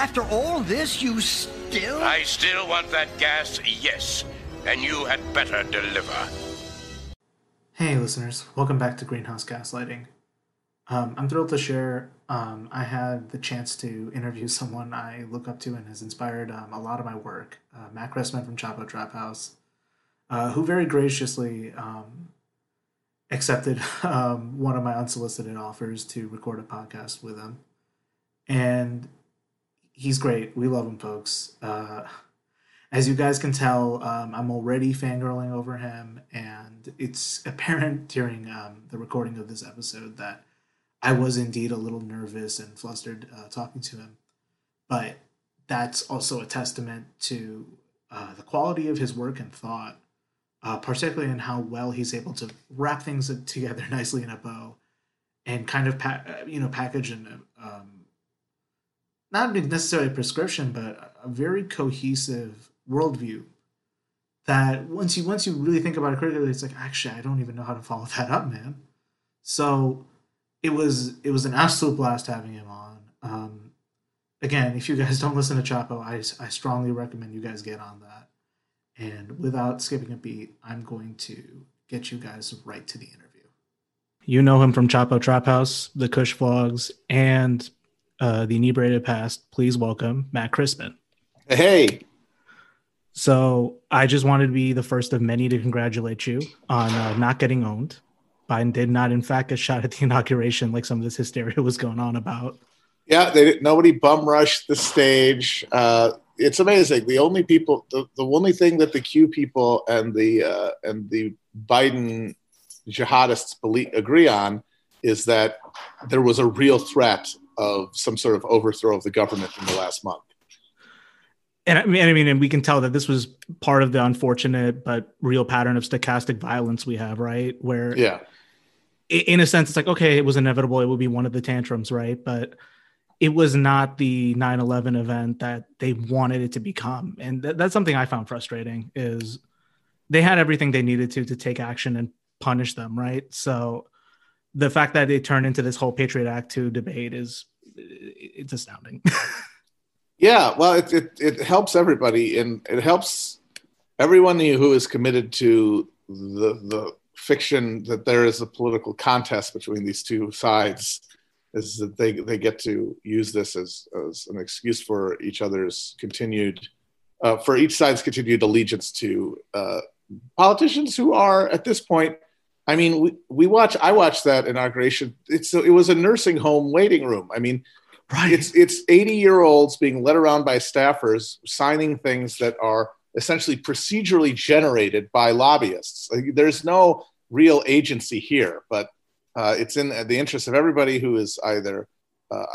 After all this, you still. I still want that gas, yes. And you had better deliver. Hey, listeners. Welcome back to Greenhouse Gaslighting. Um, I'm thrilled to share. Um, I had the chance to interview someone I look up to and has inspired um, a lot of my work, uh, Matt Christman from Chapo Trap House, uh, who very graciously um, accepted um, one of my unsolicited offers to record a podcast with him. And he's great. We love him, folks. Uh, as you guys can tell, um, I'm already fangirling over him, and it's apparent during um, the recording of this episode that I was indeed a little nervous and flustered uh, talking to him. But that's also a testament to uh, the quality of his work and thought, uh, particularly in how well he's able to wrap things together nicely in a bow and kind of pa- uh, you know package and um, not necessarily a prescription, but a very cohesive worldview that once you once you really think about it critically, it's like actually I don't even know how to follow that up, man. So it was it was an absolute blast having him on. Um, again, if you guys don't listen to Chapo, I I strongly recommend you guys get on that. And without skipping a beat, I'm going to get you guys right to the interview. You know him from Chapo Trap House, the Cushvlogs, and uh, the Inebriated Past. Please welcome Matt Christman. Hey. So I just wanted to be the first of many to congratulate you on uh, not getting owned. Biden did not, in fact, get shot at the inauguration, like some of this hysteria was going on about. Yeah, they didn't, nobody bum rushed the stage. Uh, it's amazing. The only people, the, the only thing that the Q people and the uh, and the Biden jihadists believe, agree on is that there was a real threat of some sort of overthrow of the government in the last month. And I mean, I mean, and we can tell that this was part of the unfortunate but real pattern of stochastic violence we have, right? Where, yeah, in a sense, it's like okay, it was inevitable; it would be one of the tantrums, right? But it was not the 9-11 event that they wanted it to become, and th- that's something I found frustrating. Is they had everything they needed to to take action and punish them, right? So the fact that they turned into this whole Patriot Act 2 debate is it's astounding. yeah, well, it, it, it helps everybody, and it helps everyone who is committed to the the fiction that there is a political contest between these two sides is that they, they get to use this as, as an excuse for each other's continued uh, for each side's continued allegiance to uh, politicians who are at this point I mean, we, we watch. I watched that inauguration. It's it was a nursing home waiting room. I mean, right. It's it's eighty year olds being led around by staffers signing things that are essentially procedurally generated by lobbyists. Like, there's no real agency here, but uh, it's in the interest of everybody who is either uh,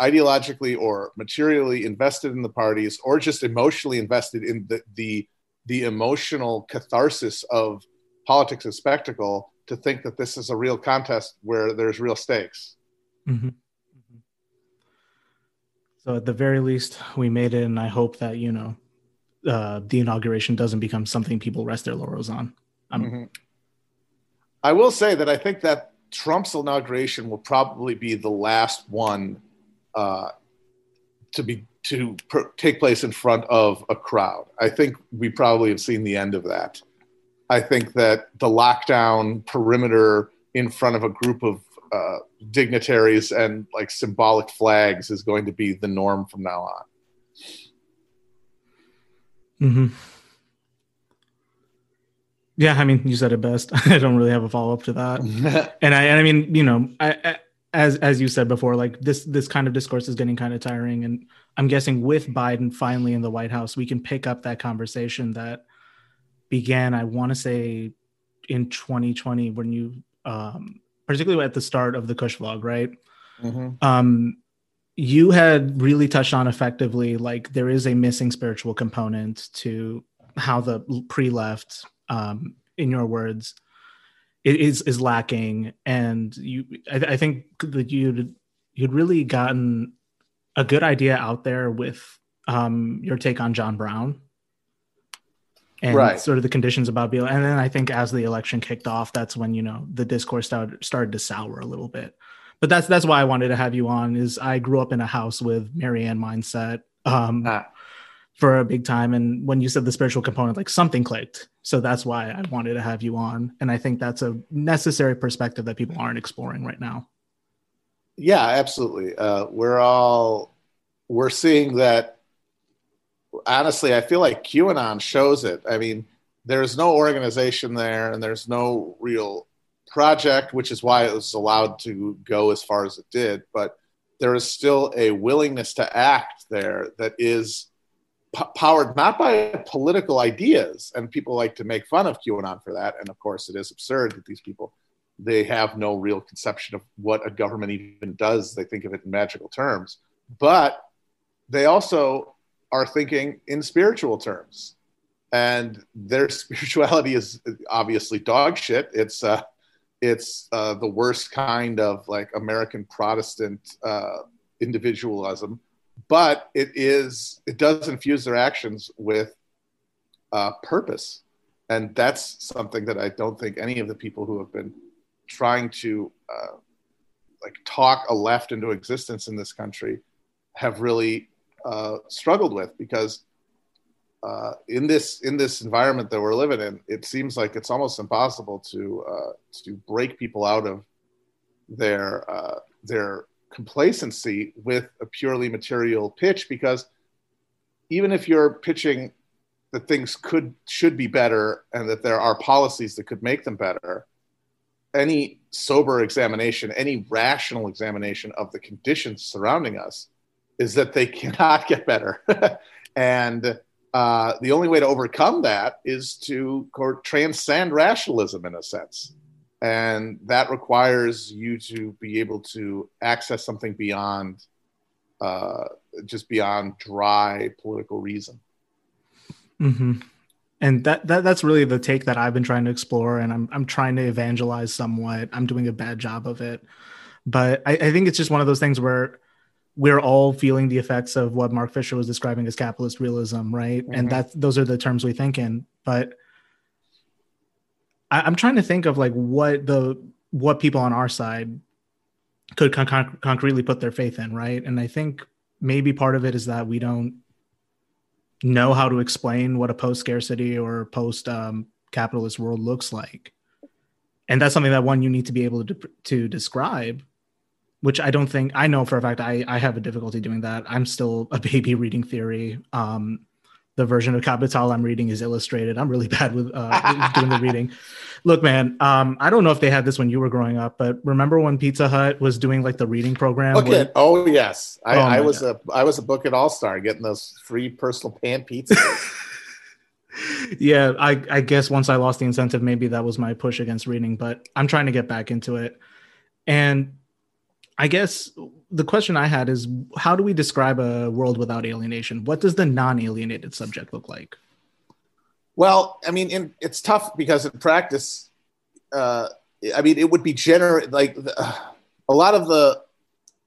ideologically or materially invested in the parties, or just emotionally invested in the the, the emotional catharsis of politics and spectacle to think that this is a real contest where there's real stakes. Mm-hmm. mm-hmm. So at the very least, we made it, and I hope that you know uh, the inauguration doesn't become something people rest their laurels on. Mm-hmm. I will say that I think that Trump's inauguration will probably be the last one uh, to be to per- take place in front of a crowd. I think we probably have seen the end of that. I think that the lockdown perimeter in front of a group of uh, dignitaries and like symbolic flags is going to be the norm from now on. Hmm. Yeah, I mean, you said it best. I don't really have a follow up to that, and I, and I mean, you know, I, I, as as you said before, like this this kind of discourse is getting kind of tiring, and I'm guessing with Biden finally in the White House, we can pick up that conversation that began, I want to say, in 2020 when you, um, particularly at the start of the Cushvlog, right? Mm-hmm. Um, you had really touched on effectively like there is a missing spiritual component to how the pre-left, um, in your words, is is lacking, and you, I, I think that you'd you'd really gotten a good idea out there with um, your take on John Brown and right. sort of the conditions about Beal. And then I think as the election kicked off, that's when you know the discourse started started to sour a little bit. But that's that's why I wanted to have you on. Is I grew up in a house with Marianne mindset, um, ah. for a big time. And when you said the spiritual component, like something clicked. So that's why I wanted to have you on. And I think that's a necessary perspective that people aren't exploring right now. Yeah, absolutely. Uh, we're all we're seeing that. Honestly, I feel like QAnon shows it. I mean, there's no organization there, and there's no real project, which is why it was allowed to go as far as it did. But there is still a willingness to act there that is p- powered not by political ideas, and people like to make fun of QAnon for that. And of course, it is absurd that these people they have no real conception of what a government even does. They think of it in magical terms, but they also are thinking in spiritual terms, and their spirituality is obviously dog shit. It's uh, it's uh, the worst kind of like American Protestant uh, individualism, but it is it does infuse their actions with uh, purpose, and that's something that I don't think any of the people who have been trying to uh, like talk a left into existence in this country have really uh, struggled with because uh, in this in this environment that we're living in, it seems like it's almost impossible to uh, to break people out of their uh, their complacency with a purely material pitch because even if you're pitching that things could should be better and that there are policies that could make them better any sober examination, any rational examination of the conditions surrounding us is that they cannot get better. and uh, the only way to overcome that is to transcend rationalism in a sense. And that requires you to be able to access something beyond uh, just beyond dry political reason. Mm-hmm and that, that that's really the take that I've been trying to explore, and I'm I'm trying to evangelize somewhat. I'm doing a bad job of it, but I, I think it's just one of those things where we're all feeling the effects of what Mark Fisher was describing as capitalist realism, right? Mm-hmm. And that those are the terms we think in. But I, am trying to think of like what the what people on our side could con- con- concretely put their faith in, right? And I think maybe part of it is that we don't know how to explain what a post scarcity or post um, capitalist world looks like. And that's something that one you need to be able to to describe, which I don't think I know for a fact. I I have a difficulty doing that. I'm still a baby reading theory. Um, the version of Capital I'm reading is illustrated. I'm really bad with uh, doing the reading. Look, man, um, I don't know if they had this when you were growing up, but remember when Pizza Hut was doing like the reading program? Okay. Where... Oh yes, I, oh, I was God. a I was a Book It All Star getting those free personal pan pizzas. yeah, I I guess once I lost the incentive, maybe that was my push against reading, but I'm trying to get back into it. And I guess the question I had is how do we describe a world without alienation? What does the non-alienated subject look like? Well, I mean, in, it's tough because in practice, uh, I mean, it would be general. Like uh, a lot of the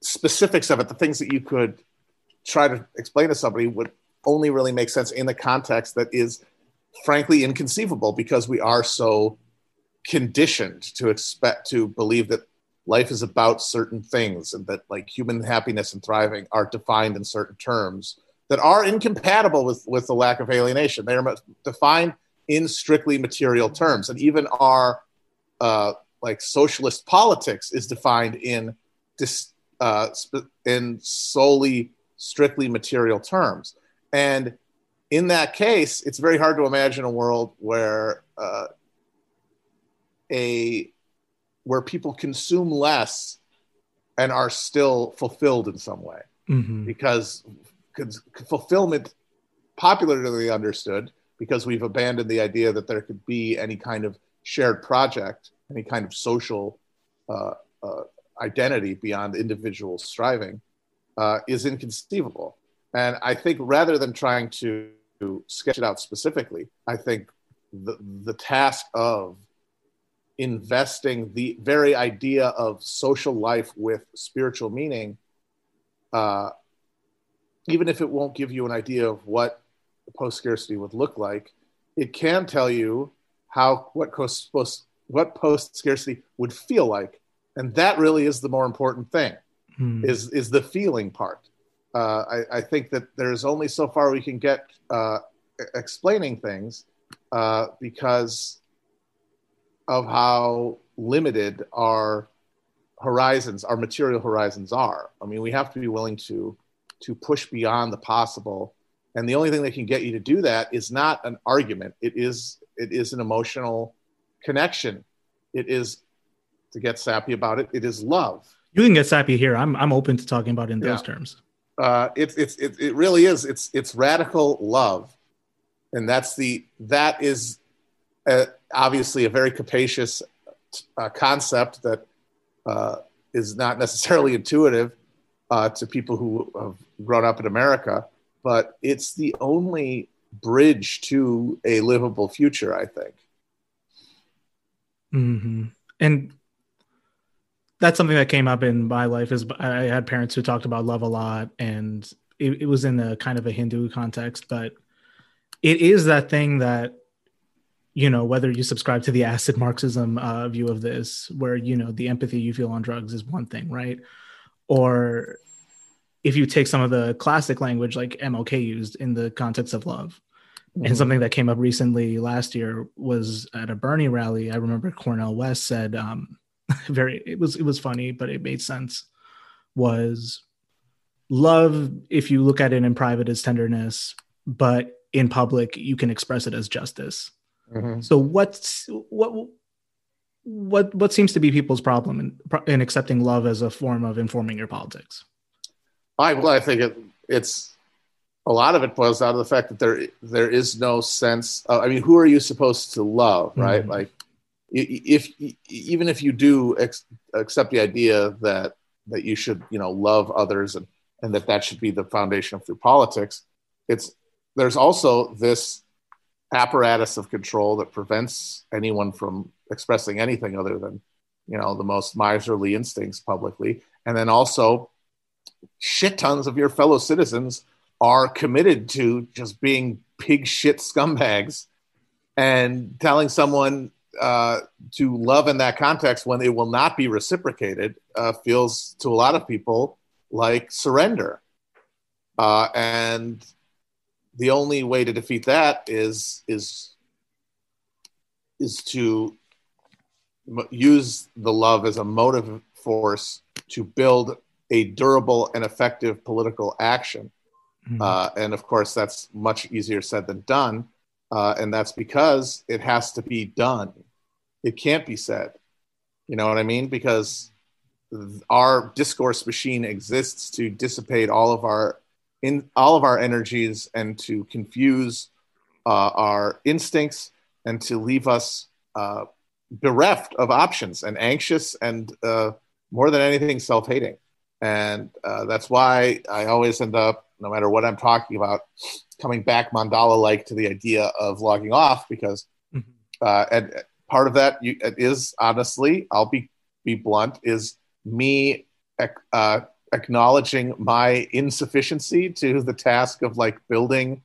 specifics of it, the things that you could try to explain to somebody would only really make sense in the context that is, frankly, inconceivable because we are so conditioned to expect to believe that life is about certain things and that like human happiness and thriving are defined in certain terms that are incompatible with with the lack of alienation. They are defined in strictly material terms and even our uh, like socialist politics is defined in dis, uh, in solely strictly material terms. And in that case it's very hard to imagine a world where uh, a where people consume less and are still fulfilled in some way mm-hmm. because fulfillment popularly understood because we've abandoned the idea that there could be any kind of shared project any kind of social uh, uh, identity beyond individual striving uh, is inconceivable and i think rather than trying to sketch it out specifically i think the, the task of investing the very idea of social life with spiritual meaning, uh, even if it won't give you an idea of what post scarcity would look like, it can tell you how what post what post scarcity would feel like, and that really is the more important thing. Hmm. Is is the feeling part. uh, I, I, think that there's only so far we can get uh, explaining things uh, because of how limited our horizons, our material horizons are. I mean, we have to be willing to to push beyond the possible, and the only thing that can get you to do that is not an argument. It is it is an emotional connection. It is to get sappy about it. It is love. You can get sappy here. I'm I'm open to talking about in those terms. Uh, it's it's it, it really is. It's it's radical love, and that's the that is a, uh, obviously a very capacious uh, concept that uh, is not necessarily intuitive uh, to people who have grown up in America, but it's the only bridge to a livable future. I think. Mm-hmm. And that's something that came up in my life is I had parents who talked about love a lot and it, it, was in a kind of a Hindu context, but it is that thing that, you know, whether you subscribe to the acid Marxism uh, view of this, where, you know, the empathy you feel on drugs is one thing, right? Or if you take some of the classic language like MLK used in the context of love, mm-hmm. and something that came up recently last year was at a Bernie rally. I remember Cornel West said, um, very it was it was funny but it made sense was love if you look at it in private as tenderness but in public you can express it as justice mm-hmm. so what's what what what seems to be people's problem in, in accepting love as a form of informing your politics i well i think it, it's a lot of it boils down to the fact that there there is no sense of, i mean who are you supposed to love right mm-hmm. like if even if you do ex- accept the idea that that you should you know love others and and that that should be the foundation of your politics it's there's also this apparatus of control that prevents anyone from expressing anything other than you know the most miserly instincts publicly and then also shit tons of your fellow citizens are committed to just being pig shit scumbags and telling someone uh, to love in that context when it will not be reciprocated uh, feels to a lot of people like surrender. Uh, and the only way to defeat that is is is to use the love as a motive force to build a durable and effective political action. Mm-hmm. Uh, and of course, that's much easier said than done. Uh, and that's because it has to be done. It can't be said. You know what I mean? Because our discourse machine exists to dissipate all of our in all of our energies and to confuse uh, our instincts and to leave us uh, bereft of options and anxious and uh, more than anything self-hating and uh, that's why i always end up no matter what i'm talking about coming back mandala like to the idea of logging off because mm-hmm. uh, and part of that you, is honestly, I'll be be blunt, is me uh, acknowledging my insufficiency to the task of like building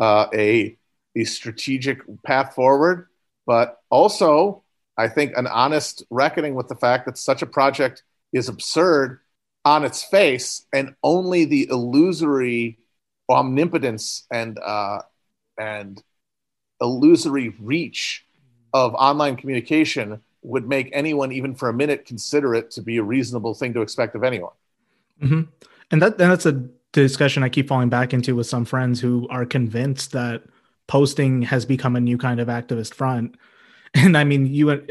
uh, a a strategic path forward, but also I think an honest reckoning with the fact that such a project is absurd on its face, and only the illusory omnipotence and uh, and illusory reach of online communication would make anyone even for a minute consider it to be a reasonable thing to expect of anyone mm-hmm. and that and that's a discussion i keep falling back into with some friends who are convinced that posting has become a new kind of activist front and i mean you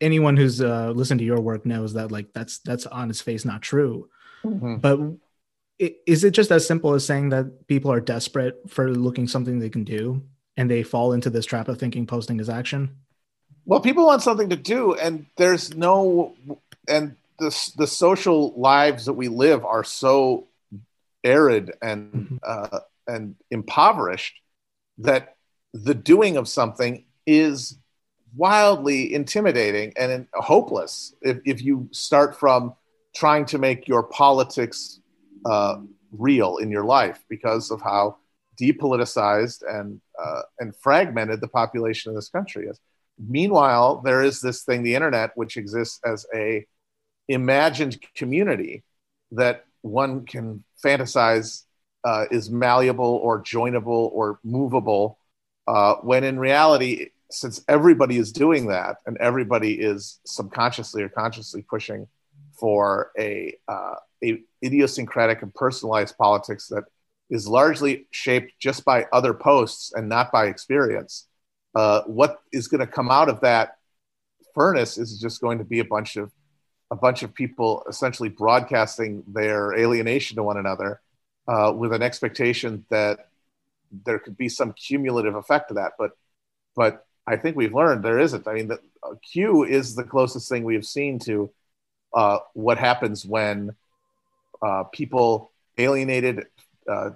anyone who's uh, listened to your work knows that like that's that's on its face not true mm-hmm. but is it just as simple as saying that people are desperate for looking something they can do and they fall into this trap of thinking posting is action well people want something to do and there's no and the, the social lives that we live are so arid and mm-hmm. uh, and impoverished that the doing of something is wildly intimidating and hopeless if, if you start from trying to make your politics uh, real in your life because of how depoliticized and uh, and fragmented the population of this country is. Meanwhile, there is this thing, the internet, which exists as a imagined community that one can fantasize uh, is malleable or joinable or movable, uh, when in reality, since everybody is doing that and everybody is subconsciously or consciously pushing for a, uh, a idiosyncratic and personalized politics that is largely shaped just by other posts and not by experience, uh, what is going to come out of that furnace is just going to be a bunch of a bunch of people essentially broadcasting their alienation to one another uh, with an expectation that there could be some cumulative effect to that. But but I think we've learned there isn't. I mean, the, uh, Q is the closest thing we have seen to uh, what happens when uh, people alienated, uh,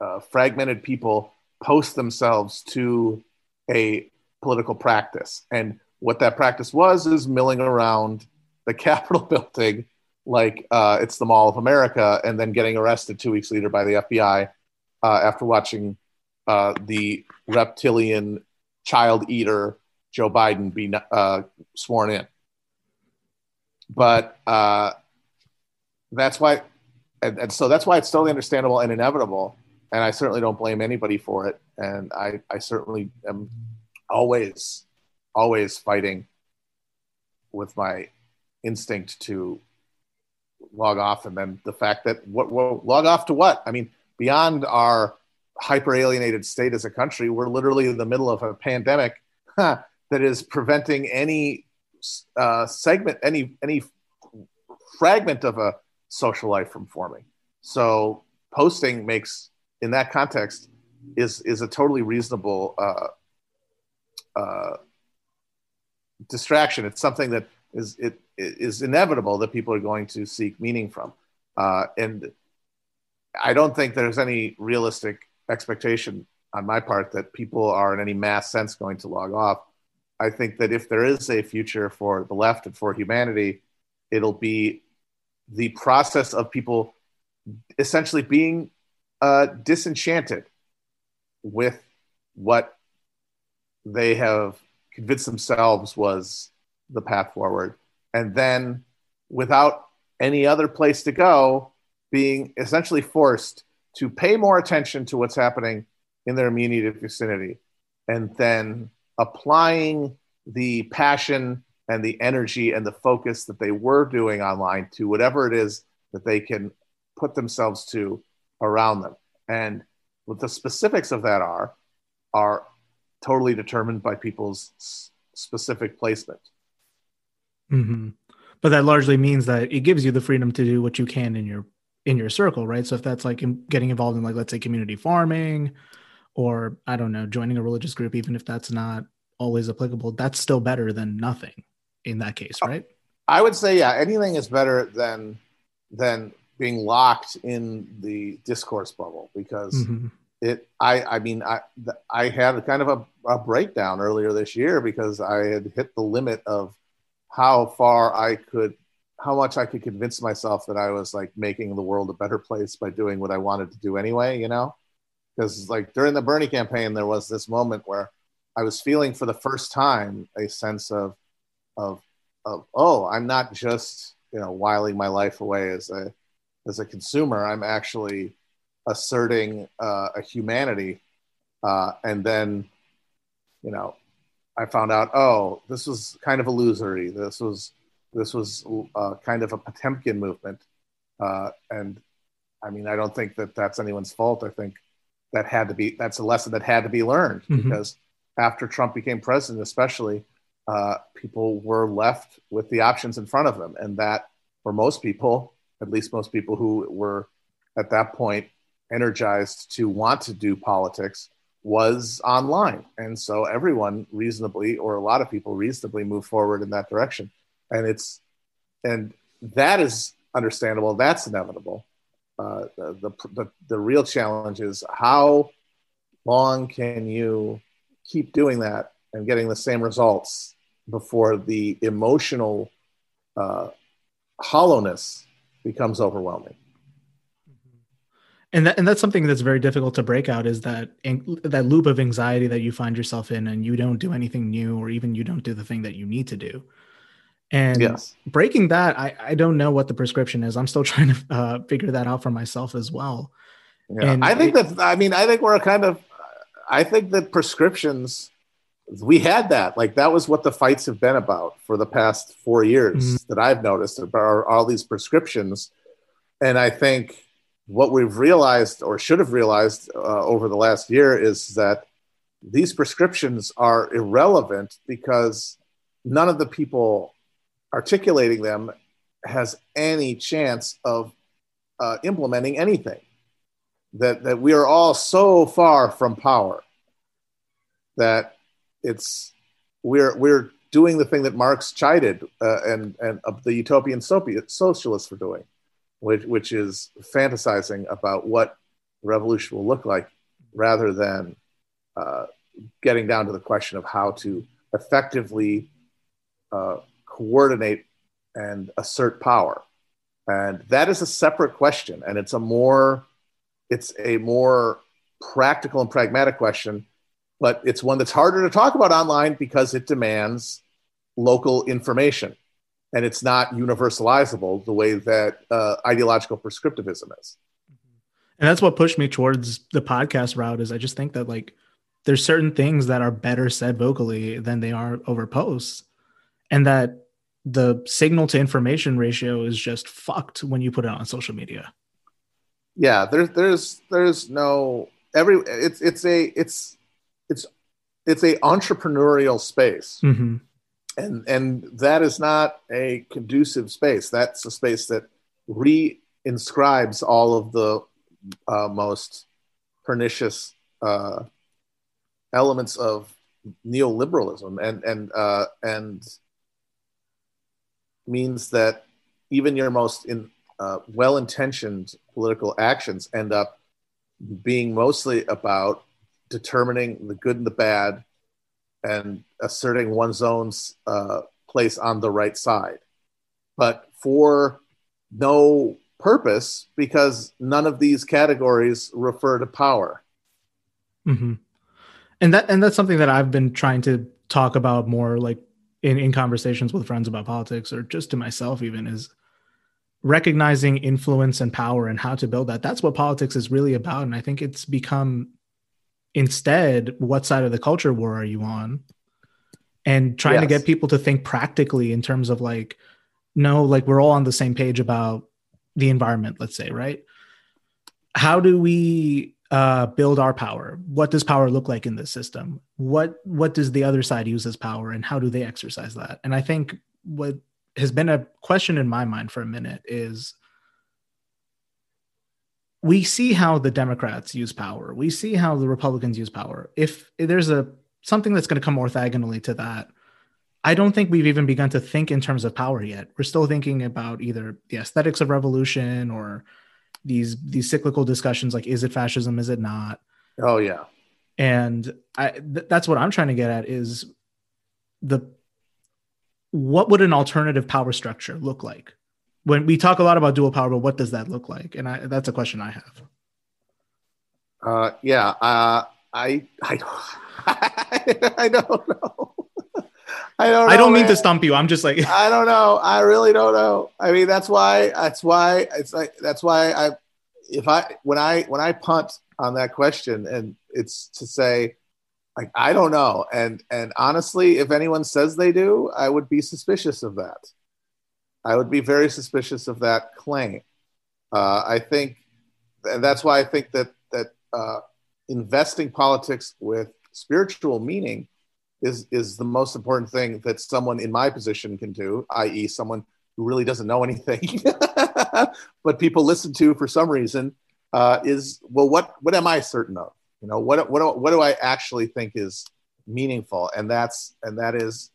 uh, fragmented people post themselves to a political practice. And what that practice was is milling around the Capitol building like uh, it's the Mall of America, and then getting arrested two weeks later by the FBI uh, after watching uh, the reptilian child eater Joe Biden be uh, sworn in. But uh, that's why, and, and so that's why it's totally understandable and inevitable. And I certainly don't blame anybody for it. And I, I certainly am always, always fighting with my instinct to log off and then the fact that what well, log off to what? I mean beyond our hyper alienated state as a country we're literally in the middle of a pandemic huh, that is preventing any uh, segment any any fragment of a social life from forming. So posting makes in that context is is a totally reasonable uh, uh, distraction. It's something that is it is inevitable that people are going to seek meaning from. Uh, and I don't think there's any realistic expectation on my part that people are in any mass sense going to log off. I think that if there is a future for the left and for humanity, it'll be the process of people essentially being uh, disenchanted with what they have convinced themselves was the path forward and then without any other place to go, being essentially forced to pay more attention to what's happening in their immediate vicinity, and then applying the passion and the energy and the focus that they were doing online to whatever it is that they can put themselves to around them. And what the specifics of that are, are totally determined by people's specific placement. Mm-hmm. But that largely means that it gives you the freedom to do what you can in your in your circle, right? So if that's like getting involved in like let's say community farming, or I don't know, joining a religious group, even if that's not always applicable, that's still better than nothing in that case, right? I would say yeah, anything is better than than being locked in the discourse bubble because mm-hmm. it I I mean I I had kind of a, a breakdown earlier this year because I had hit the limit of how far I could, how much I could convince myself that I was like making the world a better place by doing what I wanted to do anyway, you know? Because like during the Bernie campaign, there was this moment where I was feeling for the first time a sense of, of, of oh, I'm not just you know whiling my life away as a as a consumer. I'm actually asserting uh, a humanity, uh, and then you know I found out, oh, this was kind of illusory. This was this was uh, kind of a Potemkin movement, uh, and I mean, I don't think that that's anyone's fault. I think that had to be that's a lesson that had to be learned mm-hmm. because after Trump became president, especially, uh, people were left with the options in front of them, and that for most people, at least most people who were at that point energized to want to do politics was online. And so everyone reasonably, or a lot of people reasonably move forward in that direction. And it's, and that is understandable. That's inevitable. Uh, the, the, the, real challenge is how long can you keep doing that and getting the same results before the emotional uh, hollowness becomes overwhelming and that, and that's something that's very difficult to break out is that that loop of anxiety that you find yourself in and you don't do anything new or even you don't do the thing that you need to do And Yes. breaking that, I, I don't know what the prescription is. I'm still trying to uh, figure that out for myself as well. Yeah. And I think that I mean I think we're kind of I think that prescriptions we had that like that was what the fights have been about for the past four years Mhm. that I've noticed about all these prescriptions, and I think what we've realized or should have realized uh, over the last year is that these prescriptions are irrelevant because none of the people articulating them has any chance of uh, implementing anything. That that we are all so far from power that it's we're we're doing the thing that Marx chided uh, and and of the utopian socialists for doing, which which is fantasizing about what revolution will look like, rather than uh, getting down to the question of how to effectively uh, coordinate and assert power, and that is a separate question, and it's a more it's a more practical and pragmatic question but it's one that's harder to talk about online because it demands local information and it's not universalizable the way that uh, ideological prescriptivism is And that's what pushed me towards the podcast route is I just think that like there's certain things that are better said vocally than they are over posts. And that the signal to information ratio is just fucked when you put it on social media. yeah there's there's there's no every it's it's a it's it's it's a entrepreneurial space Mm-hmm. And and that is not a conducive space. That's a space that re-inscribes all of the uh, most pernicious uh, elements of neoliberalism and and uh, and means that even your most in, uh, well-intentioned political actions end up being mostly about determining the good and the bad and asserting one's own uh, place on the right side, but for no purpose because none of these categories refer to power. Mm-hmm. And that and that's something that I've been trying to talk about more like in, in conversations with friends about politics or just to myself even is recognizing influence and power and how to build that. That's what politics is really about. And I think it's become instead what side of the culture war are you on? And trying to get people to think practically in terms of like, no, like we're all on the same page about the environment, let's say, right? How do we uh, build our power? What does power look like in this system? What what does the other side use as power, and how do they exercise that? And I think what has been a question in my mind for a minute is we see how the Democrats use power. We see how the Republicans use power. If there's a something that's going to come orthogonally to that, I don't think we've even begun to think in terms of power yet. We're still thinking about either the aesthetics of revolution or these these cyclical discussions like is it fascism, is it not? Oh yeah, and I th- that's what I'm trying to get at is the what would an alternative power structure look like? When we talk a lot about dual power, but what does that look like? And I, that's a question I have. uh, yeah. Uh, I I don't I don't know. I don't. Know, I don't mean to man. stump you. I'm just like I don't know. I really don't know. I mean, that's why. That's why. It's like that's why I. If I when I when I punt on that question, and it's to say, like I don't know, and and honestly, if anyone says they do, I would be suspicious of that. I would be very suspicious of that claim. Uh, I think, and that's why I think that that uh, investing politics with spiritual meaning is is the most important thing that someone in my position can do, i.e., someone who really doesn't know anything, but people listen to for some reason. Uh, is well, what what am I certain of? You know, what what what do I actually think is meaningful? And that's and that is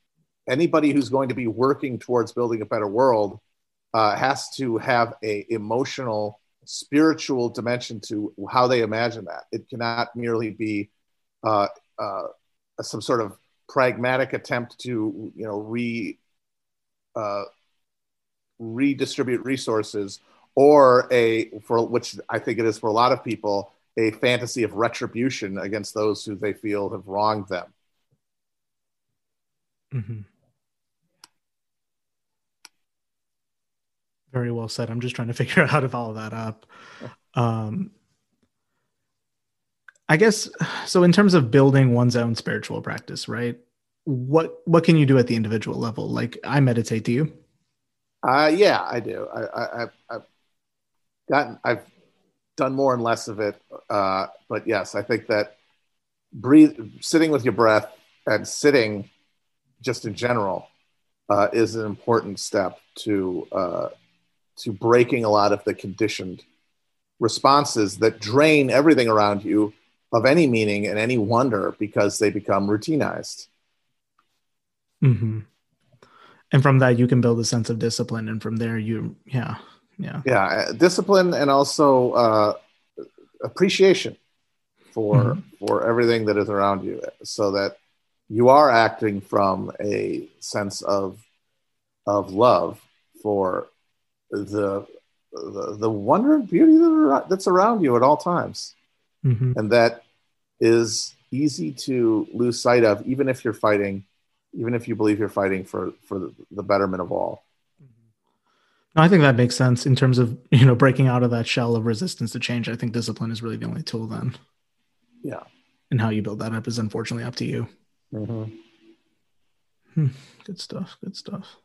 anybody who's going to be working towards building a better world uh, has to have a emotional, spiritual dimension to how they imagine that. It cannot merely be uh, uh, some sort of pragmatic attempt to you know re uh, redistribute resources or a for which I think it is for a lot of people a fantasy of retribution against those who they feel have wronged them. Mhm. Very well said. I'm just trying to figure out how to follow that up. Um, I guess so. In terms of building one's own spiritual practice, right? What what can you do at the individual level? Like I meditate. Do you? Uh, yeah, I do. I, I, I've gotten, I've done more and less of it. Uh, but yes, I think that breathe, sitting with your breath and sitting just in general uh, is an important step to uh, to breaking a lot of the conditioned responses that drain everything around you of any meaning and any wonder because they become routinized. Mm-hmm. And from that, you can build a sense of discipline, and from there, you, yeah, yeah, yeah, uh, discipline and also uh, appreciation for mm-hmm. for everything that is around you, so that you are acting from a sense of of love for the the, the wonder and beauty that's around you at all times. Mm-hmm. And that is easy to lose sight of, even if you're fighting, even if you believe you're fighting for, for the betterment of all. No, I think that makes sense in terms of, you know, breaking out of that shell of resistance to change. I think discipline is really the only tool then. Yeah. And how you build that up is unfortunately up to you. Mm-hmm. Hmm. Good stuff. Good stuff.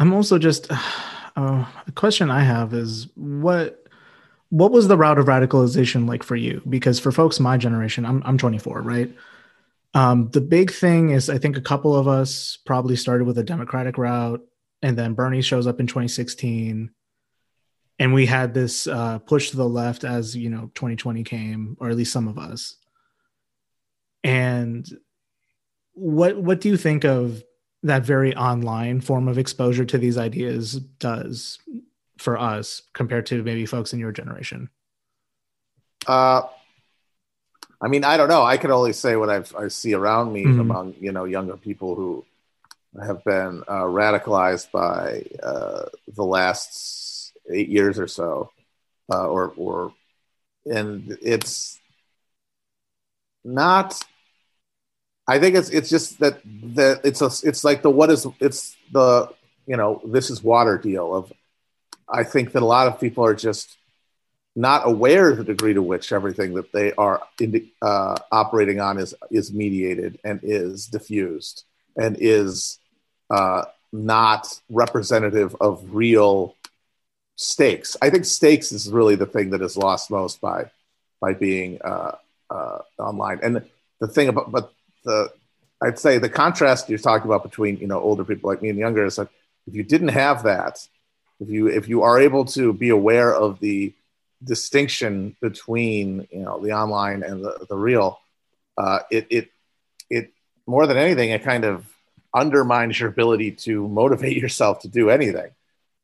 I'm also just uh, a question I have is what what was the route of radicalization like for you? Because for folks my generation, I'm I'm 24, right? Um, the big thing is I think a couple of us probably started with a Democratic route, and then Bernie shows up in 2016, and we had this uh, push to the left as you know 2020 came, or at least some of us. And what what do you think of that very online form of exposure to these ideas does for us compared to maybe folks in your generation? Uh, I mean, I don't know. I can only say what I've, i see around me mm-hmm. among you know younger people who have been uh, radicalized by uh, the last eight years or so, uh, or or, and it's not I think it's it's just that that it's a it's like the what is it's the you know this is water deal of I think that a lot of people are just not aware of the degree to which everything that they are uh, operating on is is mediated and is diffused and is uh, not representative of real stakes. I think stakes is really the thing that is lost most by by being uh, uh online. And the thing about but the I'd say the contrast you're talking about between you know older people like me and younger is that if you didn't have that, if you if you are able to be aware of the distinction between you know the online and the, the real, uh, it it it more than anything it kind of undermines your ability to motivate yourself to do anything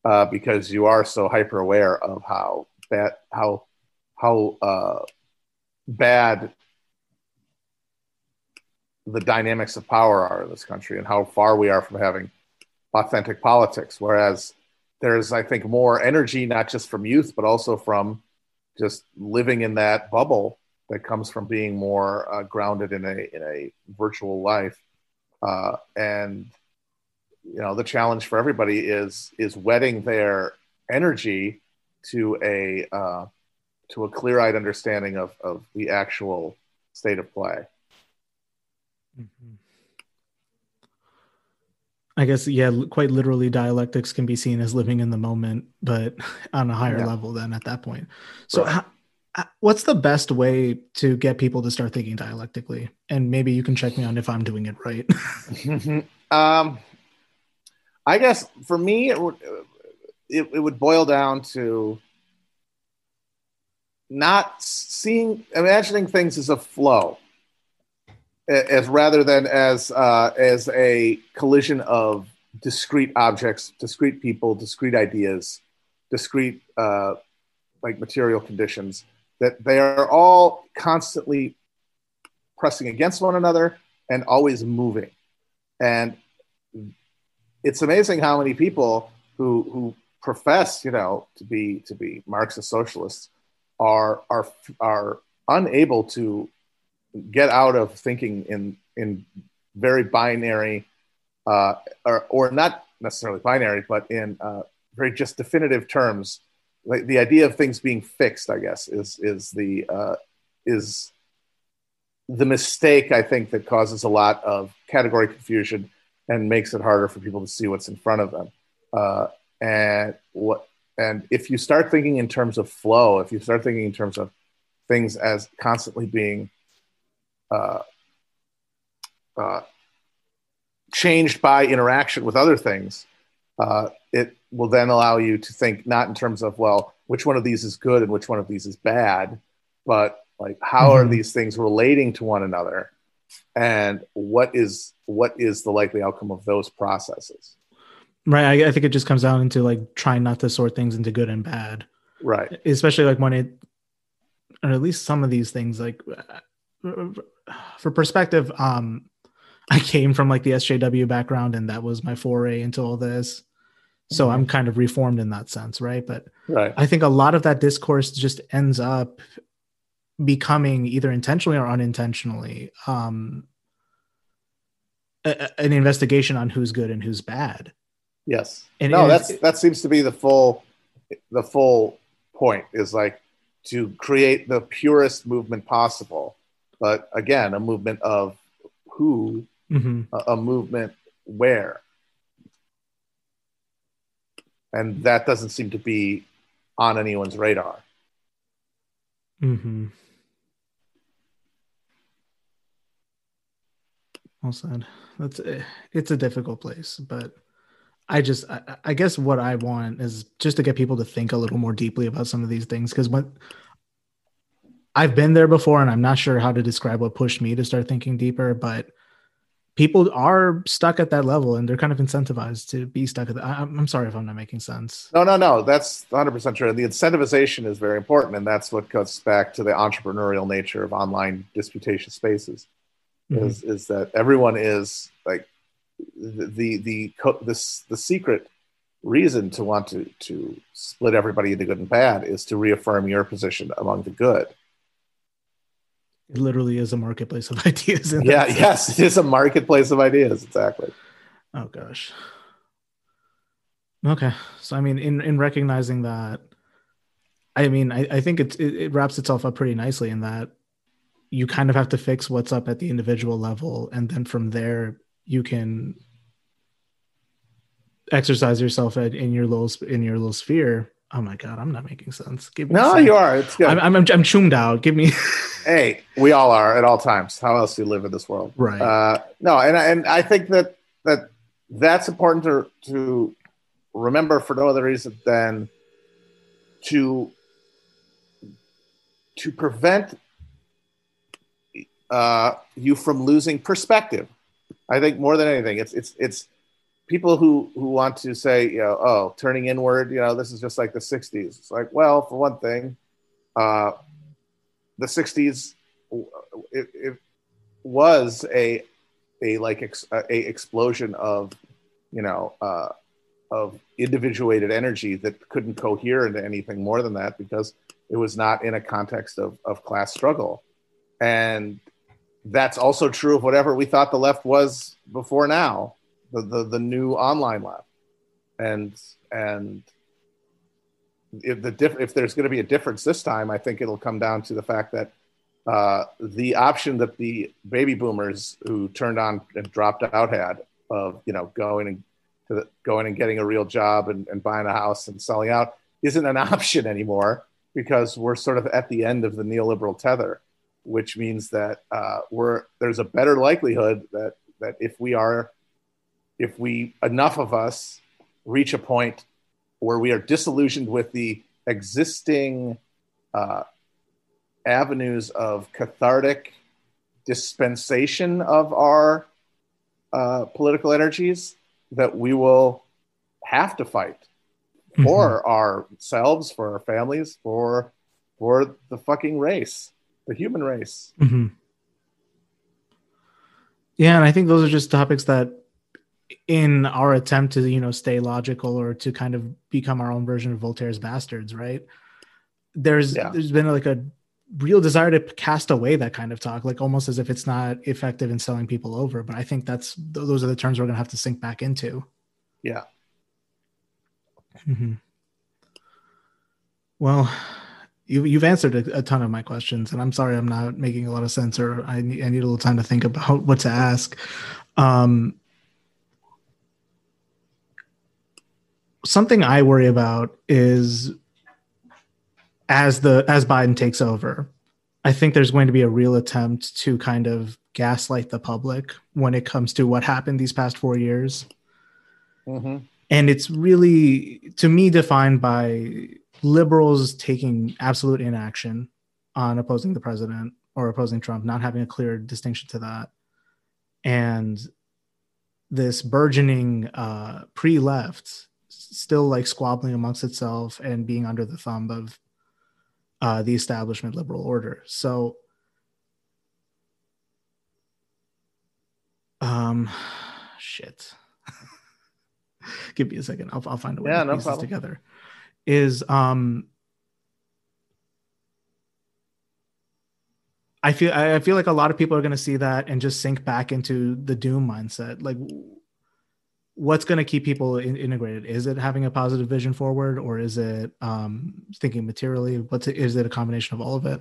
uh, because you are so hyper aware of how bad how how uh, bad the dynamics of power are in this country and how far we are from having authentic politics. Whereas there's, I think, more energy, not just from youth, but also from just living in that bubble that comes from being more uh, grounded in a in a virtual life. Uh, and you know, the challenge for everybody is is wedding their energy to a uh, to a clear-eyed understanding of of the actual state of play. Mm-hmm. I guess yeah, quite literally, dialectics can be seen as living in the moment, but on a higher yeah. level than at that point. So, right. how, what's the best way to get people to start thinking dialectically? And maybe you can check me on if I'm doing it right. um, I guess for me, it would it, it would boil down to not seeing, imagining things as a flow as rather than as uh, as a collision of discrete objects, discrete people, discrete ideas, discrete uh, like material conditions. That they are all constantly pressing against one another and always moving. And it's amazing how many people who who profess, you know, to be to be Marxist socialists are are are unable to get out of thinking in in very binary uh, or, or not necessarily binary, but in uh, very just definitive terms, like the idea of things being fixed, I guess, is is the uh, is the mistake I think that causes a lot of category confusion and makes it harder for people to see what's in front of them. Uh, and what and if you start thinking in terms of flow, if you start thinking in terms of things as constantly being uh, uh, changed by interaction with other things, uh, it will then allow you to think not in terms of well, which one of these is good and which one of these is bad, but like how mm-hmm. are these things relating to one another, and what is what is the likely outcome of those processes. Right. I, I think it just comes down into like trying not to sort things into good and bad. Right. Especially like when it, or at least some of these things, like for perspective, um, I came from like the SJW background and that was my foray into all this. So I'm mm-hmm. kind of reformed in that sense, right? But right. I think a lot of that discourse just ends up becoming either intentionally or unintentionally um, a, an investigation on who's good and who's bad. Yes. And no, that's that seems to be the full the full point is like to create the purest movement possible. But again, a movement of who, mm-hmm. a, a movement where. And that doesn't seem to be on anyone's radar. Mm-hmm. Well said. That's it's a difficult place, but I just, I, I, guess what I want is just to get people to think a little more deeply about some of these things. Cause when I've been there before and I'm not sure how to describe what pushed me to start thinking deeper, but people are stuck at that level and they're kind of incentivized to be stuck at that. I'm sorry if I'm not making sense. No, no, no. That's 100% true. And the incentivization is very important. And that's what goes back to the entrepreneurial nature of online disputation spaces mm-hmm. is, is that everyone is like, the the the this the secret reason to want to to split everybody into good and bad is to reaffirm your position among the good. It literally is a marketplace of ideas. yeah, yes, it is a marketplace of ideas. Exactly. Oh gosh. Okay, so I mean, in in recognizing that, I mean, I, I think it, it wraps itself up pretty nicely in that you kind of have to fix what's up at the individual level, and then from there you can exercise yourself at, in your little in your little sphere. Oh my god, I'm not making sense. Give me no, you are. It's good. I'm I'm, I'm, choomed out. Give me. hey, we all are at all times. How else do you live in this world? Right. Uh, no, and and I think that that that's important to to remember for no other reason than to to prevent uh, you from losing perspective. I think more than anything, it's it's it's people who who want to say, you know, oh, turning inward, you know, this is just like the '60s. It's like, well, for one thing, uh, the '60s it, it was a a like ex, a explosion of you know uh, of individuated energy that couldn't cohere into anything more than that because it was not in a context of, of class struggle and that's also true of whatever we thought the left was before now, the the, the new online lab. and and if the diff- if there's going to be a difference this time, I think it'll come down to the fact that uh, the option that the baby boomers who turned on and dropped out had of you know going and the, going and getting a real job and, and buying a house and selling out isn't an option anymore because we're sort of at the end of the neoliberal tether which means that uh, we're there's a better likelihood that that if we are if we enough of us reach a point where we are disillusioned with the existing uh, avenues of cathartic dispensation of our uh, political energies that we will have to fight mm-hmm. for ourselves for our families for for the fucking race the human race. Mm-hmm. Yeah, and I think those are just topics that, in our attempt to you know stay logical or to kind of become our own version of Voltaire's bastards, right? There's yeah. there's been like a real desire to cast away that kind of talk, like almost as if it's not effective in selling people over. But I think that's those are the terms we're going to have to sink back into. Yeah. Mm-hmm. Well, you, you've answered a, a, ton of my questions, and I'm sorry I'm not making a lot of sense, or I need, I need a little time to think about what to ask. Um, something I worry about is as the as Biden takes over, I think there's going to be a real attempt to kind of gaslight the public when it comes to what happened these past four years. Mm-hmm. And it's really, to me, defined by liberals taking absolute inaction on opposing the president or opposing Trump, not having a clear distinction to that, and this burgeoning uh, pre-left still like squabbling amongst itself and being under the thumb of uh, the establishment liberal order. So, um, shit. Give me a second. I'll, I'll find a way yeah, to no piece problem. this together. Is um, I feel I feel like a lot of people are going to see that and just sink back into the doom mindset. Like, what's going to keep people in, integrated? Is it having a positive vision forward, or is it um, thinking materially? What's it, is it a combination of all of it?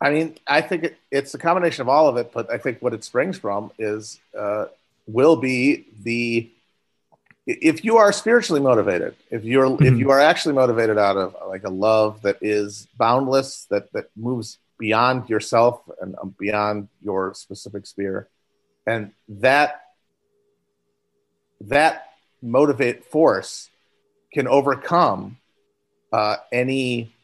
I mean, I think it, it's a combination of all of it, but I think what it springs from is uh, will be the if you are spiritually motivated, if you're mm-hmm. if you are actually motivated out of like a love that is boundless, that that moves beyond yourself and um, beyond your specific sphere, and that that motivate force can overcome uh, any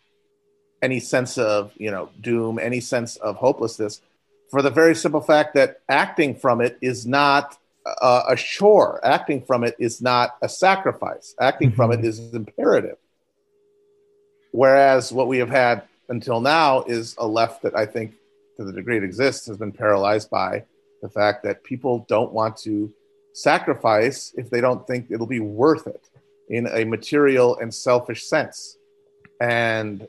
any sense of you know doom, any sense of hopelessness, for the very simple fact that acting from it is not a, a chore. Acting from it is not a sacrifice. Acting from it mm-hmm. imperative. Whereas what we have had until now is a left that I think, to the degree it exists, has been paralyzed by the fact that people don't want to sacrifice if they don't think it'll be worth it in a material and selfish sense. And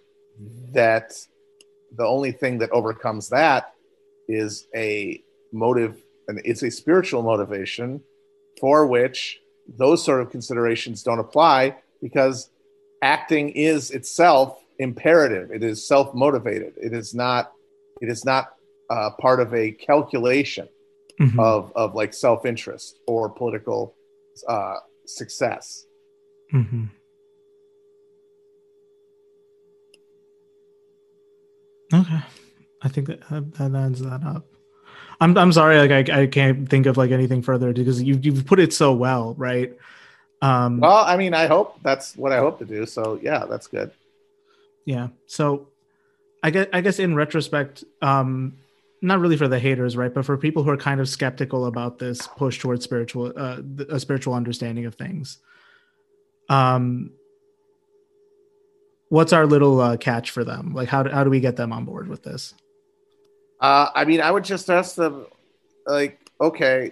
that the only thing that overcomes that is a motive, and it's a spiritual motivation for which those sort of considerations don't apply because acting is itself imperative. It is self motivated. It is not. It is not uh, part of a calculation mm-hmm. of of like self interest or political uh, success. Mm-hmm. Okay, I think that that ends that up. I'm I'm sorry, like I, I can't think of like anything further because you you've put it so well, right? Um, well, I mean, I hope that's what I hope to do. So yeah, that's good. Yeah. So I guess I guess in retrospect, um, not really for the haters, right? But for people who are kind of skeptical about this push towards spiritual, uh, a spiritual understanding of things. Um, what's our little uh, catch for them? Like, how do, how do we get them on board with this? Uh, I mean, I would just ask them, like, okay,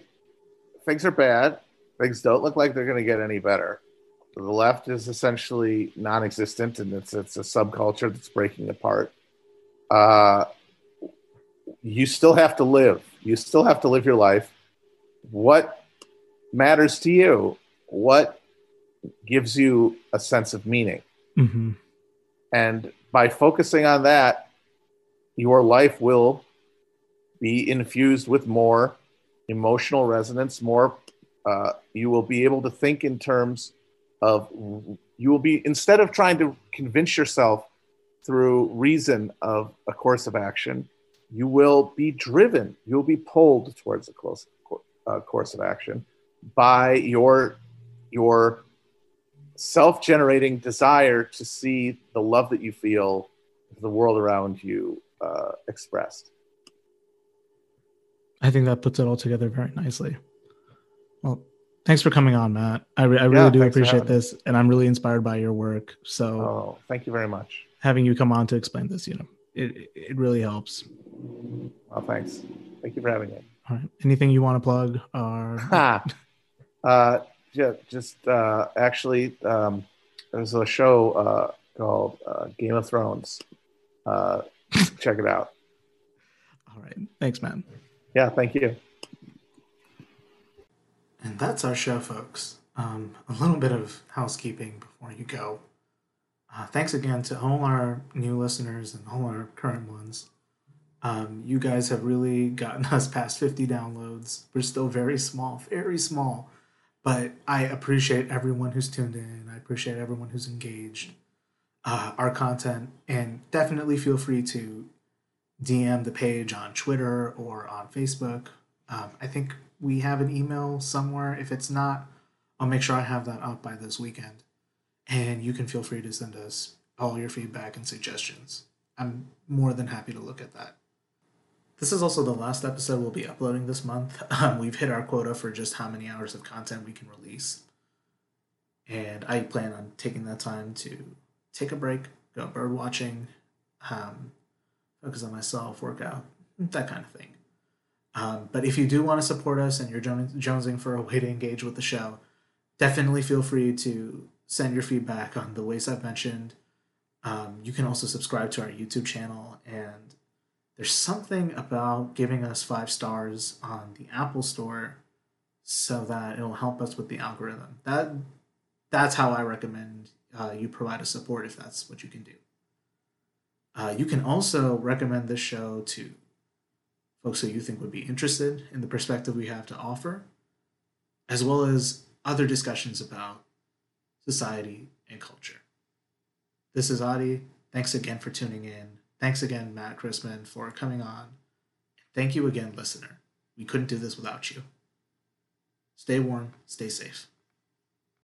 things are bad. Things don't look like they're going to get any better. The left is essentially non-existent, and it's it's a subculture that's breaking apart. Uh, you still have to live. You still have to live your life. What matters to you? What gives you a sense of meaning? Mm-hmm. And by focusing on that, your life will be infused with more emotional resonance, more. Uh, you will be able to think in terms of you will be instead of trying to convince yourself through reason of a course of action you will be driven, you'll be pulled towards a close, uh, course of action by your, your self generating desire to see the love that you feel, the world around you uh, expressed. I think that puts it all together very nicely. Well, thanks for coming on, Matt. I, re- I really yeah, do appreciate this, and I'm really inspired by your work. So, oh, thank you very much. Having you come on to explain this, you know, it it really helps. Well, thanks. Thank you for having me. All right. Anything you want to plug? Or uh, yeah, just uh, actually, um, there's a show uh, called uh, Game of Thrones. Uh, check it out. All right. Thanks, man. Yeah, thank you. And that's our show, folks. Um, a little bit of housekeeping before you go. Uh, thanks again to all our new listeners and all our current ones. Um, you guys have really gotten us past 50 downloads. We're still very small, very small. But I appreciate everyone who's tuned in. I appreciate everyone who's engaged uh, our content. And definitely feel free to DM the page on Twitter or on Facebook. Um, I think we have an email somewhere. If it's not, I'll make sure I have that up by this weekend. And you can feel free to send us all your feedback and suggestions. I'm more than happy to look at that. This is also the last episode we'll be uploading this month. Um, we've hit our quota for just how many hours of content we can release. And I plan on taking that time to take a break, go bird watching, um, focus on myself, work out, that kind of thing. Um, but if you do want to support us and you're jonesing for a way to engage with the show, definitely feel free to send your feedback on the ways I've mentioned. Um, you can also subscribe to our YouTube channel, and there's something about giving us five stars on the Apple Store so that it'll help us with the algorithm. That that's how I recommend uh, you provide a support if that's what you can do. Uh, you can also recommend this show to folks who you think would be interested in the perspective we have to offer, as well as other discussions about society and culture. This is Adi. Thanks again for tuning in. Thanks again, Matt Christman, for coming on. Thank you again, listener. We couldn't do this without you. Stay warm, stay safe.